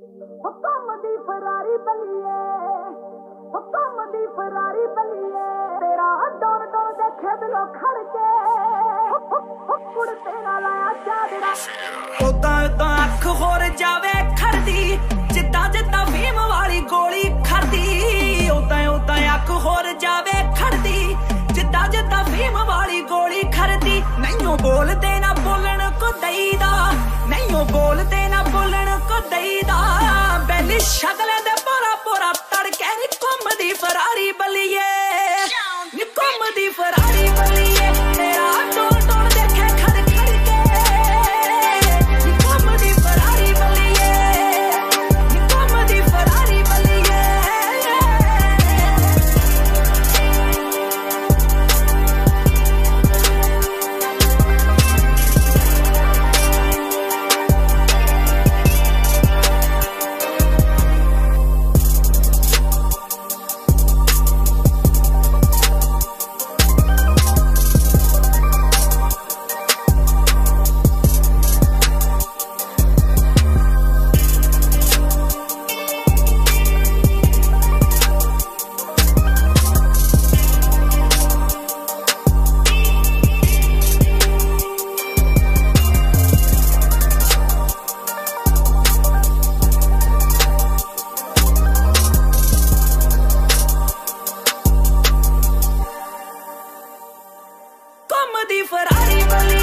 ਹੁਕਮ ਦੀ ਫਰਾਰੀ ਬਲੀਏ, ਹੁਕਮ ਦੀ ਫਰਾਰੀ ਬਲੀਏ, ਤੇਰਾ ਡੋਰ ਡੋਰ ਦੇਖੇ ਦਿਲੋਂ ਖੜ ਕੇ ਕੁੜ ਤੇਰਾ ਲਾਇਆ ਚਾਦਰਾ। ਉਦਾਂ ਉਦਾਂ ਅੱਖ ਹੋਰ ਜਾਵੇ ਖੜਦੀ, ਜਿੱਦਾਂ ਜਿੱਦਾਂ ਭੀਮ ਵਾਲੀ ਗੋਲੀ ਖੜਦੀ। ਉਦਾਂ ਉਦਾਂ ਅੱਖ ਹੋਰ ਜਾਵੇ ਖੜਦੀ, ਜਿੱਦਾਂ ਜਿੱਦਾਂ ਭੀਮ ਵਾਲੀ ਗੋਲੀ ਖੜਦੀ। ਨਹੀਂਓ ਬੋਲਦੇ ਨਾ ਬੋਲਣ ਕੋ ਦਈਦਾ, ਨਹੀਂਓ ਬੋਲਦੇ ਨਾ ਬੋਲਣ ਕੋ ਦਈਦਾ। ਨੀ ਸ਼ਗਲੇ ਦੇ ਪੋਰਾ ਪੋਰਾ ਤੜਕੇ ਨੀ ਘੁੰਮਦੀ ਫਰਾਰੀ ਬਲੀਏ। ਨੀ ਘੁੰਮਦੀ ਫਰਾਰੀ ਬਲੀਏ। die Ferrari.